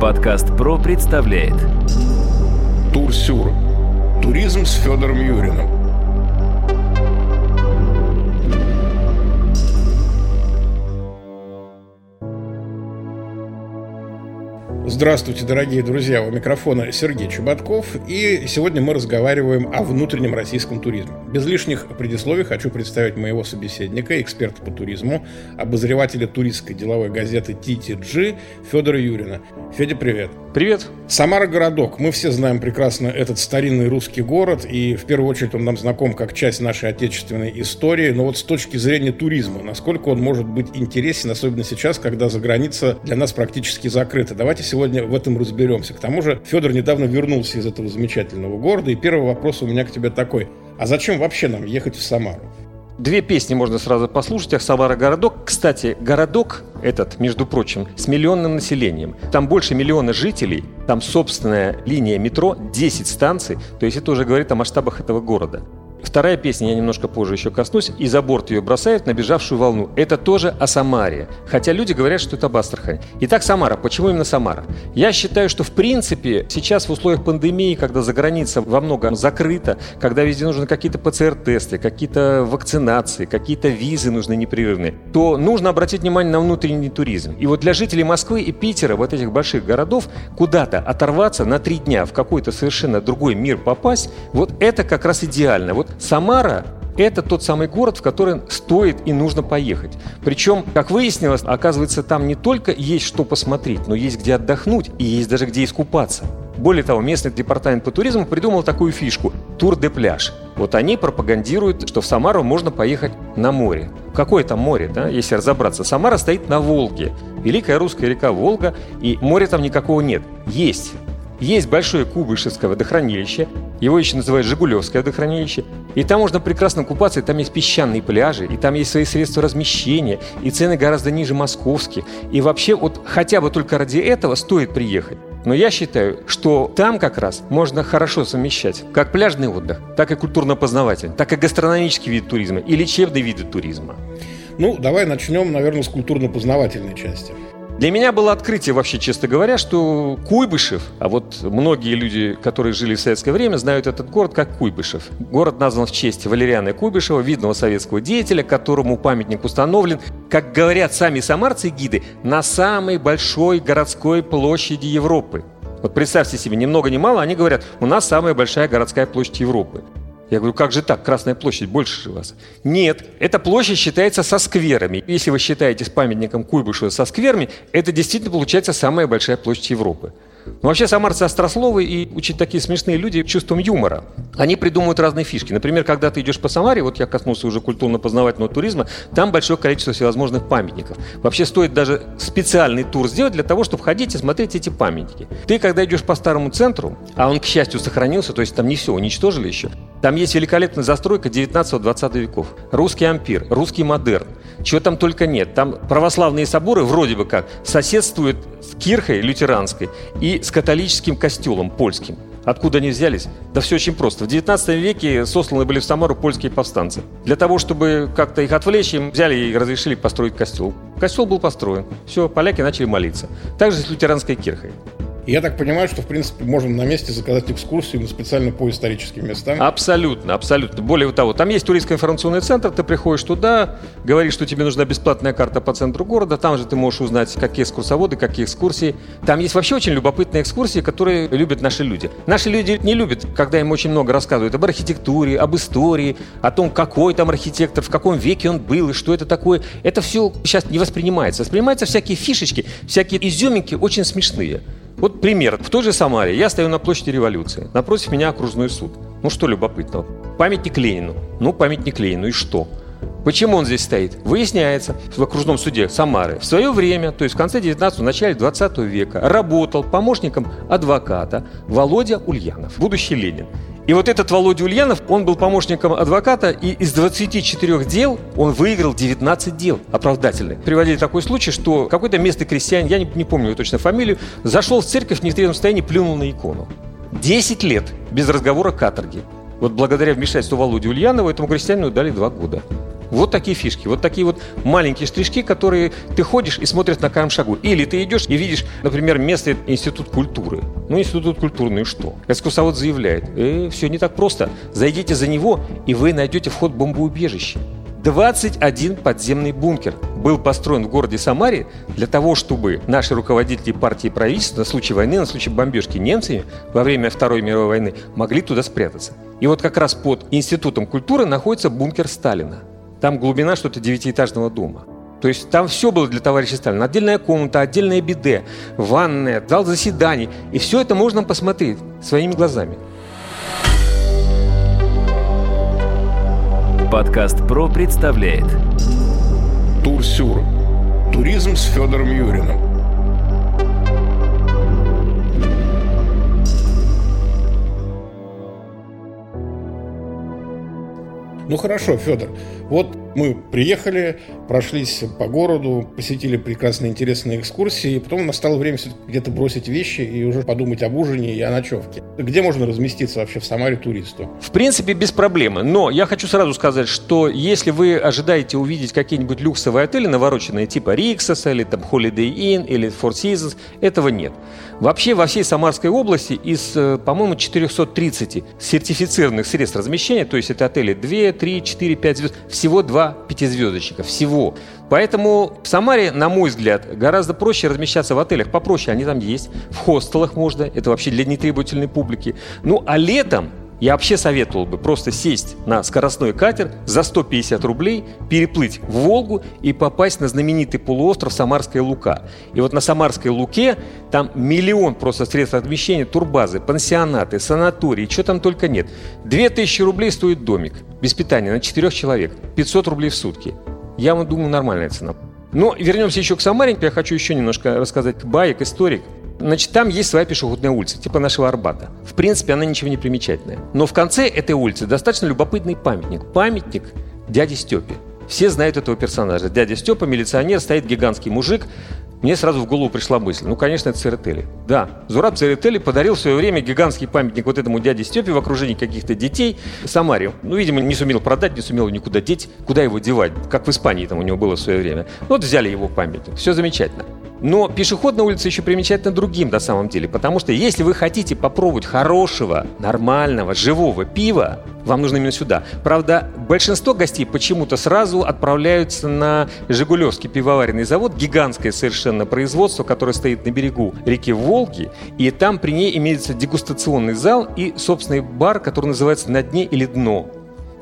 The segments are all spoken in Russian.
Подкаст ПРО представляет Турсюр. Туризм с Федором Юриным. Здравствуйте, дорогие друзья! У микрофона Сергей Чеботков. И сегодня мы разговариваем о внутреннем российском туризме. Без лишних предисловий хочу представить моего собеседника, эксперта по туризму, обозревателя туристской деловой газеты TTG Федора Юрина. Федя, привет! Привет! Самара городок. Мы все знаем прекрасно этот старинный русский город, и в первую очередь он нам знаком как часть нашей отечественной истории. Но вот с точки зрения туризма, насколько он может быть интересен, особенно сейчас, когда за граница для нас практически закрыта. Давайте сегодня в этом разберемся. К тому же Федор недавно вернулся из этого замечательного города, и первый вопрос у меня к тебе такой. А зачем вообще нам ехать в Самару? Две песни можно сразу послушать. Ахсавара городок. Кстати, городок этот, между прочим, с миллионным населением. Там больше миллиона жителей, там собственная линия метро, 10 станций. То есть это уже говорит о масштабах этого города. Вторая песня, я немножко позже еще коснусь, и за борт ее бросают набежавшую волну. Это тоже о Самаре. Хотя люди говорят, что это об Астрахани. Итак, Самара. Почему именно Самара? Я считаю, что в принципе сейчас в условиях пандемии, когда за граница во многом закрыта, когда везде нужны какие-то ПЦР-тесты, какие-то вакцинации, какие-то визы нужны непрерывные, то нужно обратить внимание на внутренний туризм. И вот для жителей Москвы и Питера, вот этих больших городов, куда-то оторваться на три дня в какой-то совершенно другой мир попасть, вот это как раз идеально. Вот Самара это тот самый город, в который стоит и нужно поехать. Причем, как выяснилось, оказывается, там не только есть что посмотреть, но есть где отдохнуть и есть даже где искупаться. Более того, местный департамент по туризму придумал такую фишку – тур де пляж. Вот они пропагандируют, что в Самару можно поехать на море. Какое там море, да, если разобраться? Самара стоит на Волге. Великая русская река Волга, и моря там никакого нет. Есть есть большое Кубышевское водохранилище, его еще называют Жигулевское водохранилище, и там можно прекрасно купаться, и там есть песчаные пляжи, и там есть свои средства размещения, и цены гораздо ниже московских. И вообще вот хотя бы только ради этого стоит приехать. Но я считаю, что там как раз можно хорошо совмещать как пляжный отдых, так и культурно-познавательный, так и гастрономический вид туризма и лечебные виды туризма. Ну, давай начнем, наверное, с культурно-познавательной части. Для меня было открытие вообще, честно говоря, что Куйбышев, а вот многие люди, которые жили в советское время, знают этот город как Куйбышев. Город назван в честь Валериана Куйбышева, видного советского деятеля, которому памятник установлен, как говорят сами самарцы и гиды, на самой большой городской площади Европы. Вот представьте себе, ни много ни мало, они говорят, у нас самая большая городская площадь Европы. Я говорю, как же так, Красная площадь больше же вас? Нет, эта площадь считается со скверами. Если вы считаете с памятником Куйбышева со скверами, это действительно получается самая большая площадь Европы. Но вообще самарцы острословы и очень такие смешные люди чувством юмора. Они придумывают разные фишки. Например, когда ты идешь по Самаре, вот я коснулся уже культурно-познавательного туризма, там большое количество всевозможных памятников. Вообще стоит даже специальный тур сделать для того, чтобы ходить и смотреть эти памятники. Ты, когда идешь по старому центру, а он, к счастью, сохранился, то есть там не все уничтожили еще, там есть великолепная застройка 19-20 веков. Русский ампир, русский модерн. Чего там только нет. Там православные соборы вроде бы как соседствуют с кирхой лютеранской и с католическим костелом польским. Откуда они взялись? Да все очень просто. В 19 веке сосланы были в Самару польские повстанцы. Для того, чтобы как-то их отвлечь, им взяли и разрешили построить костел. Костел был построен. Все, поляки начали молиться. Также с лютеранской кирхой. Я так понимаю, что, в принципе, можно на месте заказать экскурсию специально по историческим местам. Абсолютно, абсолютно. Более того, там есть туристский информационный центр, ты приходишь туда, говоришь, что тебе нужна бесплатная карта по центру города, там же ты можешь узнать, какие экскурсоводы, какие экскурсии. Там есть вообще очень любопытные экскурсии, которые любят наши люди. Наши люди не любят, когда им очень много рассказывают об архитектуре, об истории, о том, какой там архитектор, в каком веке он был и что это такое. Это все сейчас не воспринимается. Воспринимаются всякие фишечки, всякие изюминки очень смешные. Вот пример. В той же Самаре я стою на площади революции. Напротив меня окружной суд. Ну что любопытного? Памятник Ленину. Ну, памятник Ленину. И что? Почему он здесь стоит? Выясняется, в окружном суде Самары в свое время, то есть в конце 19-го, начале 20 века, работал помощником адвоката Володя Ульянов, будущий Ленин. И вот этот Володя Ульянов, он был помощником адвоката, и из 24 дел он выиграл 19 дел оправдательных. Приводили такой случай, что какой-то местный крестьянин, я не, не помню точно фамилию, зашел в церковь в нетрезвом состоянии, плюнул на икону. 10 лет без разговора каторги. Вот благодаря вмешательству Володи Ульянова этому крестьянину дали 2 года. Вот такие фишки, вот такие вот маленькие штришки, которые ты ходишь и смотришь на каждом шагу. Или ты идешь и видишь, например, место Институт культуры. Ну, Институт культуры, ну и что? Экскурсовод заявляет, э, все не так просто. Зайдите за него, и вы найдете вход в бомбоубежище. 21 подземный бункер был построен в городе Самаре для того, чтобы наши руководители партии и правительства на случай войны, на случай бомбежки немцами во время Второй мировой войны могли туда спрятаться. И вот как раз под Институтом культуры находится бункер Сталина. Там глубина что-то девятиэтажного дома. То есть там все было для товарища Сталина. Отдельная комната, отдельная биде, ванная, зал заседаний. И все это можно посмотреть своими глазами. Подкаст «Про» представляет Турсюр. Туризм с Федором Юриным. Ну хорошо, Федор. Вот мы приехали, прошлись по городу, посетили прекрасные интересные экскурсии, и потом настало время где-то бросить вещи и уже подумать об ужине и о ночевке. Где можно разместиться вообще в Самаре туристу? В принципе, без проблемы. Но я хочу сразу сказать, что если вы ожидаете увидеть какие-нибудь люксовые отели, навороченные типа Риксоса или там Holiday Inn или Four Seasons, этого нет. Вообще во всей Самарской области из, э, по-моему, 430 сертифицированных средств размещения, то есть это отели 2, 3, 4, 5 звезд, всего два два пятизвездочника. Всего. Поэтому в Самаре, на мой взгляд, гораздо проще размещаться в отелях. Попроще они там есть. В хостелах можно. Это вообще для нетребовательной публики. Ну, а летом я вообще советовал бы просто сесть на скоростной катер за 150 рублей, переплыть в Волгу и попасть на знаменитый полуостров Самарская Лука. И вот на Самарской Луке там миллион просто средств размещения, турбазы, пансионаты, санатории, что там только нет. 2000 рублей стоит домик без питания на 4 человек, 500 рублей в сутки. Я вам думаю, нормальная цена. Но вернемся еще к Самаре. Я хочу еще немножко рассказать баек, историк. Значит, там есть своя пешеходная улица, типа нашего Арбата. В принципе, она ничего не примечательная. Но в конце этой улицы достаточно любопытный памятник. Памятник дяде Степе. Все знают этого персонажа. Дядя Степа, милиционер, стоит гигантский мужик. Мне сразу в голову пришла мысль. Ну, конечно, это Церетели. Да, Зураб Церетели подарил в свое время гигантский памятник вот этому дяде Степе в окружении каких-то детей Самаре. Ну, видимо, не сумел продать, не сумел никуда деть. Куда его девать? Как в Испании там у него было в свое время. Вот взяли его памятник. Все замечательно. Но пешеходная улица еще примечательна другим на самом деле, потому что если вы хотите попробовать хорошего, нормального, живого пива, вам нужно именно сюда. Правда, большинство гостей почему-то сразу отправляются на Жигулевский пивоваренный завод, гигантское совершенно производство, которое стоит на берегу реки Волги, и там при ней имеется дегустационный зал и собственный бар, который называется «На дне или дно».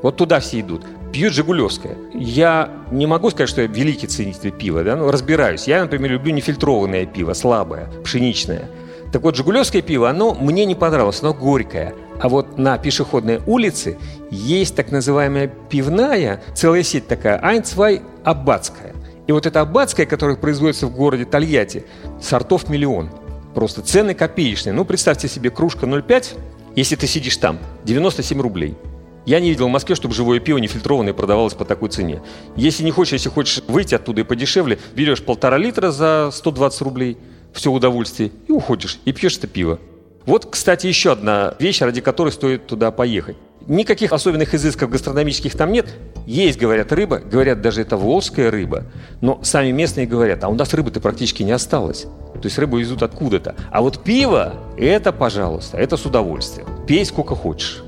Вот туда все идут пьют «Жигулевское». Я не могу сказать, что я великий ценитель пива, да, но разбираюсь. Я, например, люблю нефильтрованное пиво, слабое, пшеничное. Так вот, «Жигулевское» пиво, оно мне не понравилось, оно горькое. А вот на пешеходной улице есть так называемая пивная, целая сеть такая, Айнцвай Аббатская. И вот эта Аббатская, которая производится в городе Тольятти, сортов миллион. Просто цены копеечные. Ну, представьте себе, кружка 0,5, если ты сидишь там, 97 рублей – я не видел в Москве, чтобы живое пиво нефильтрованное продавалось по такой цене. Если не хочешь, если хочешь выйти оттуда и подешевле, берешь полтора литра за 120 рублей, все удовольствие, и уходишь, и пьешь это пиво. Вот, кстати, еще одна вещь, ради которой стоит туда поехать. Никаких особенных изысков гастрономических там нет. Есть, говорят, рыба, говорят, даже это волжская рыба. Но сами местные говорят, а у нас рыбы-то практически не осталось. То есть рыбу везут откуда-то. А вот пиво, это, пожалуйста, это с удовольствием. Пей сколько хочешь.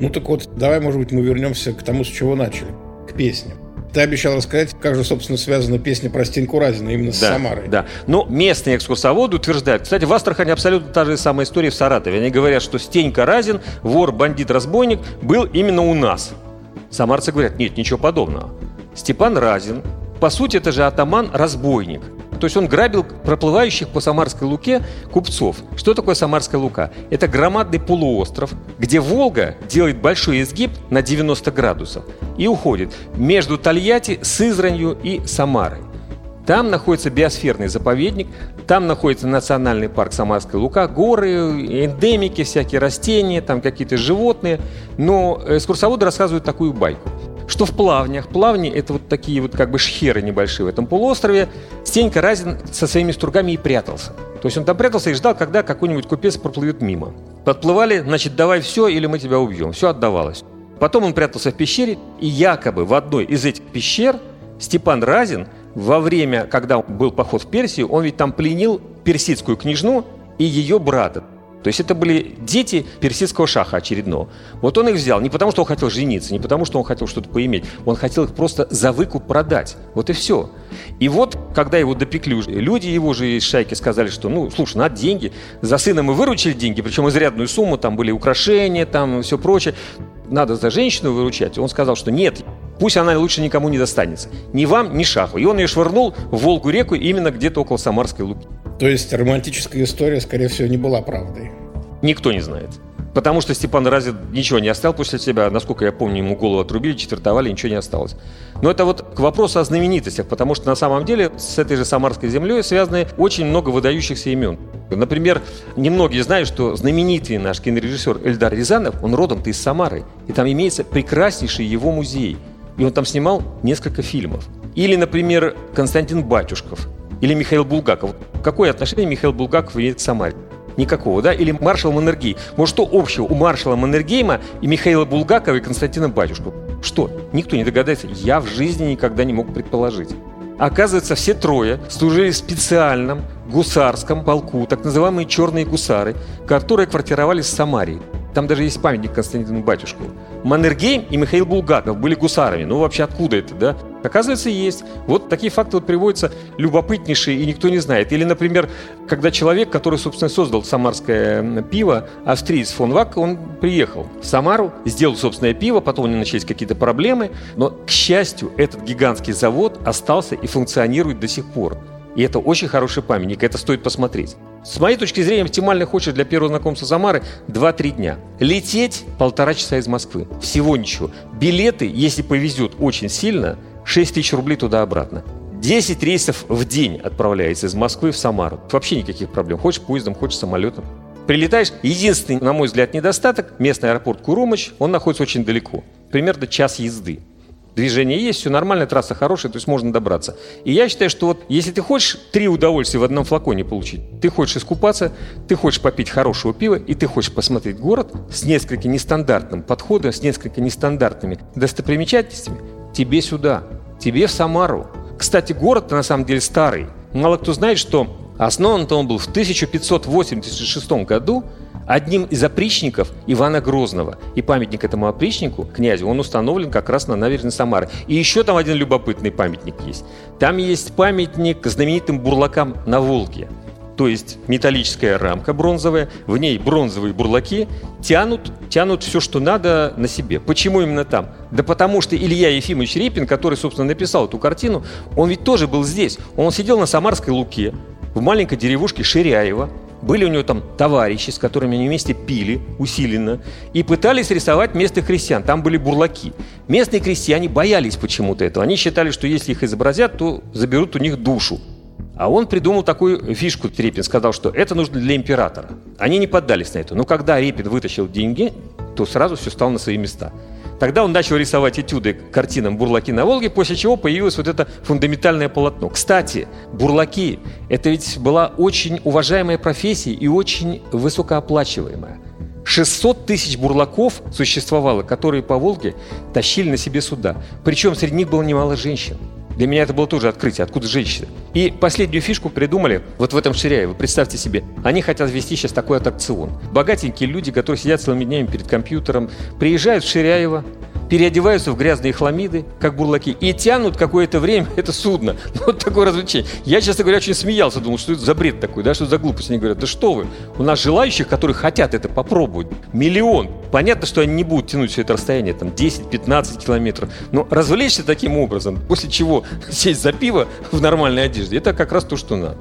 Ну так вот, давай, может быть, мы вернемся к тому, с чего начали, к песне. Ты обещал рассказать, как же, собственно, связана песня про Стеньку Разина именно с да, Самарой. Да, но местные экскурсоводы утверждают. Кстати, в Астрахани абсолютно та же самая история в Саратове. Они говорят, что Стенька Разин, вор, бандит, разбойник, был именно у нас. Самарцы говорят, нет, ничего подобного. Степан Разин, по сути, это же атаман-разбойник – то есть он грабил проплывающих по Самарской Луке купцов. Что такое Самарская Лука? Это громадный полуостров, где Волга делает большой изгиб на 90 градусов и уходит между Тольятти, Сызранью и Самарой. Там находится биосферный заповедник, там находится национальный парк Самарская Лука, горы, эндемики, всякие растения, там какие-то животные. Но экскурсоводы рассказывают такую байку что в плавнях. Плавни – это вот такие вот как бы шхеры небольшие в этом полуострове. Стенька Разин со своими стругами и прятался. То есть он там прятался и ждал, когда какой-нибудь купец проплывет мимо. Подплывали, значит, давай все, или мы тебя убьем. Все отдавалось. Потом он прятался в пещере, и якобы в одной из этих пещер Степан Разин во время, когда был поход в Персию, он ведь там пленил персидскую княжну и ее брата. То есть это были дети персидского шаха очередного. Вот он их взял не потому, что он хотел жениться, не потому, что он хотел что-то поиметь. Он хотел их просто за выкуп продать. Вот и все. И вот, когда его допекли люди его же из шайки сказали, что, ну, слушай, надо деньги. За сына мы выручили деньги, причем изрядную сумму, там были украшения, там все прочее. Надо за женщину выручать. Он сказал, что нет, пусть она лучше никому не достанется. Ни вам, ни шаху. И он ее швырнул в Волгу-реку именно где-то около Самарской Луки. То есть романтическая история, скорее всего, не была правдой? Никто не знает. Потому что Степан Разин ничего не оставил после себя. Насколько я помню, ему голову отрубили, четвертовали, ничего не осталось. Но это вот к вопросу о знаменитостях, потому что на самом деле с этой же Самарской землей связаны очень много выдающихся имен. Например, немногие знают, что знаменитый наш кинорежиссер Эльдар Рязанов, он родом-то из Самары. И там имеется прекраснейший его музей. И он там снимал несколько фильмов. Или, например, Константин Батюшков – или Михаил Булгаков. Какое отношение Михаил Булгаков имеет к Самаре? Никакого, да? Или маршал Маннергей. Может, что общего у маршала Маннергейма и Михаила Булгакова и Константина Батюшку? Что? Никто не догадается. Я в жизни никогда не мог предположить. Оказывается, все трое служили в специальном гусарском полку, так называемые черные гусары, которые квартировались в Самарии. Там даже есть памятник Константину Батюшкову. Маннергейм и Михаил Булгаков были гусарами. Ну, вообще, откуда это, да? Оказывается, есть. Вот такие факты вот приводятся любопытнейшие, и никто не знает. Или, например, когда человек, который, собственно, создал самарское пиво, австриец фон Вак, он приехал в Самару, сделал собственное пиво, потом у него начались какие-то проблемы, но, к счастью, этот гигантский завод остался и функционирует до сих пор. И это очень хороший памятник, это стоит посмотреть. С моей точки зрения, оптимальный хочет для первого знакомства Самары 2-3 дня. Лететь полтора часа из Москвы. Всего ничего. Билеты, если повезет очень сильно, 6 тысяч рублей туда-обратно. 10 рейсов в день отправляется из Москвы в Самару. Вообще никаких проблем. Хочешь поездом, хочешь самолетом. Прилетаешь. Единственный, на мой взгляд, недостаток – местный аэропорт Курумыч, он находится очень далеко. Примерно час езды движение есть, все нормально, трасса хорошая, то есть можно добраться. И я считаю, что вот если ты хочешь три удовольствия в одном флаконе получить, ты хочешь искупаться, ты хочешь попить хорошего пива, и ты хочешь посмотреть город с несколько нестандартным подходом, с несколько нестандартными достопримечательностями, тебе сюда, тебе в Самару. Кстати, город на самом деле старый. Мало кто знает, что основан он был в 1586 году одним из опричников Ивана Грозного. И памятник этому опричнику, князю, он установлен как раз на набережной Самары. И еще там один любопытный памятник есть. Там есть памятник знаменитым бурлакам на Волге. То есть металлическая рамка бронзовая, в ней бронзовые бурлаки тянут, тянут все, что надо на себе. Почему именно там? Да потому что Илья Ефимович Репин, который, собственно, написал эту картину, он ведь тоже был здесь. Он сидел на Самарской Луке, в маленькой деревушке Ширяева, были у него там товарищи, с которыми они вместе пили усиленно и пытались рисовать местных крестьян. Там были бурлаки. Местные крестьяне боялись почему-то этого. Они считали, что если их изобразят, то заберут у них душу. А он придумал такую фишку, Репин сказал, что это нужно для императора. Они не поддались на это. Но когда Репин вытащил деньги, то сразу все стало на свои места. Тогда он начал рисовать этюды к картинам «Бурлаки на Волге», после чего появилось вот это фундаментальное полотно. Кстати, бурлаки – это ведь была очень уважаемая профессия и очень высокооплачиваемая. 600 тысяч бурлаков существовало, которые по Волге тащили на себе суда. Причем среди них было немало женщин. Для меня это было тоже открытие, откуда женщины. И последнюю фишку придумали вот в этом Ширяево. Представьте себе, они хотят ввести сейчас такой аттракцион. Богатенькие люди, которые сидят целыми днями перед компьютером, приезжают в Ширяево, переодеваются в грязные хламиды, как бурлаки, и тянут какое-то время это судно. Ну, вот такое развлечение. Я, честно говоря, очень смеялся, думал, что это за бред такой, да, что за глупость. Они говорят, да что вы, у нас желающих, которые хотят это попробовать, миллион. Понятно, что они не будут тянуть все это расстояние, там, 10-15 километров, но развлечься таким образом, после чего сесть за пиво в нормальной одежде, это как раз то, что надо.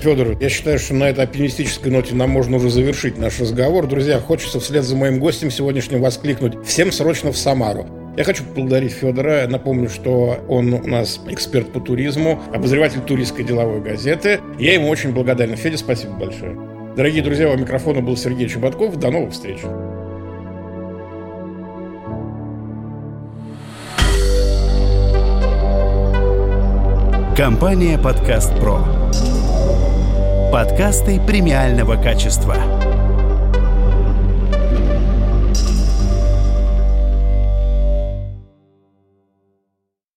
Федор, я считаю, что на этой оптимистической ноте нам можно уже завершить наш разговор. Друзья, хочется вслед за моим гостем сегодняшним воскликнуть «Всем срочно в Самару». Я хочу поблагодарить Федора. Напомню, что он у нас эксперт по туризму, обозреватель туристской деловой газеты. Я ему очень благодарен. Федя, спасибо большое. Дорогие друзья, у микрофона был Сергей Чеботков. До новых встреч. Компания «Подкаст Про». Подкасты премиального качества.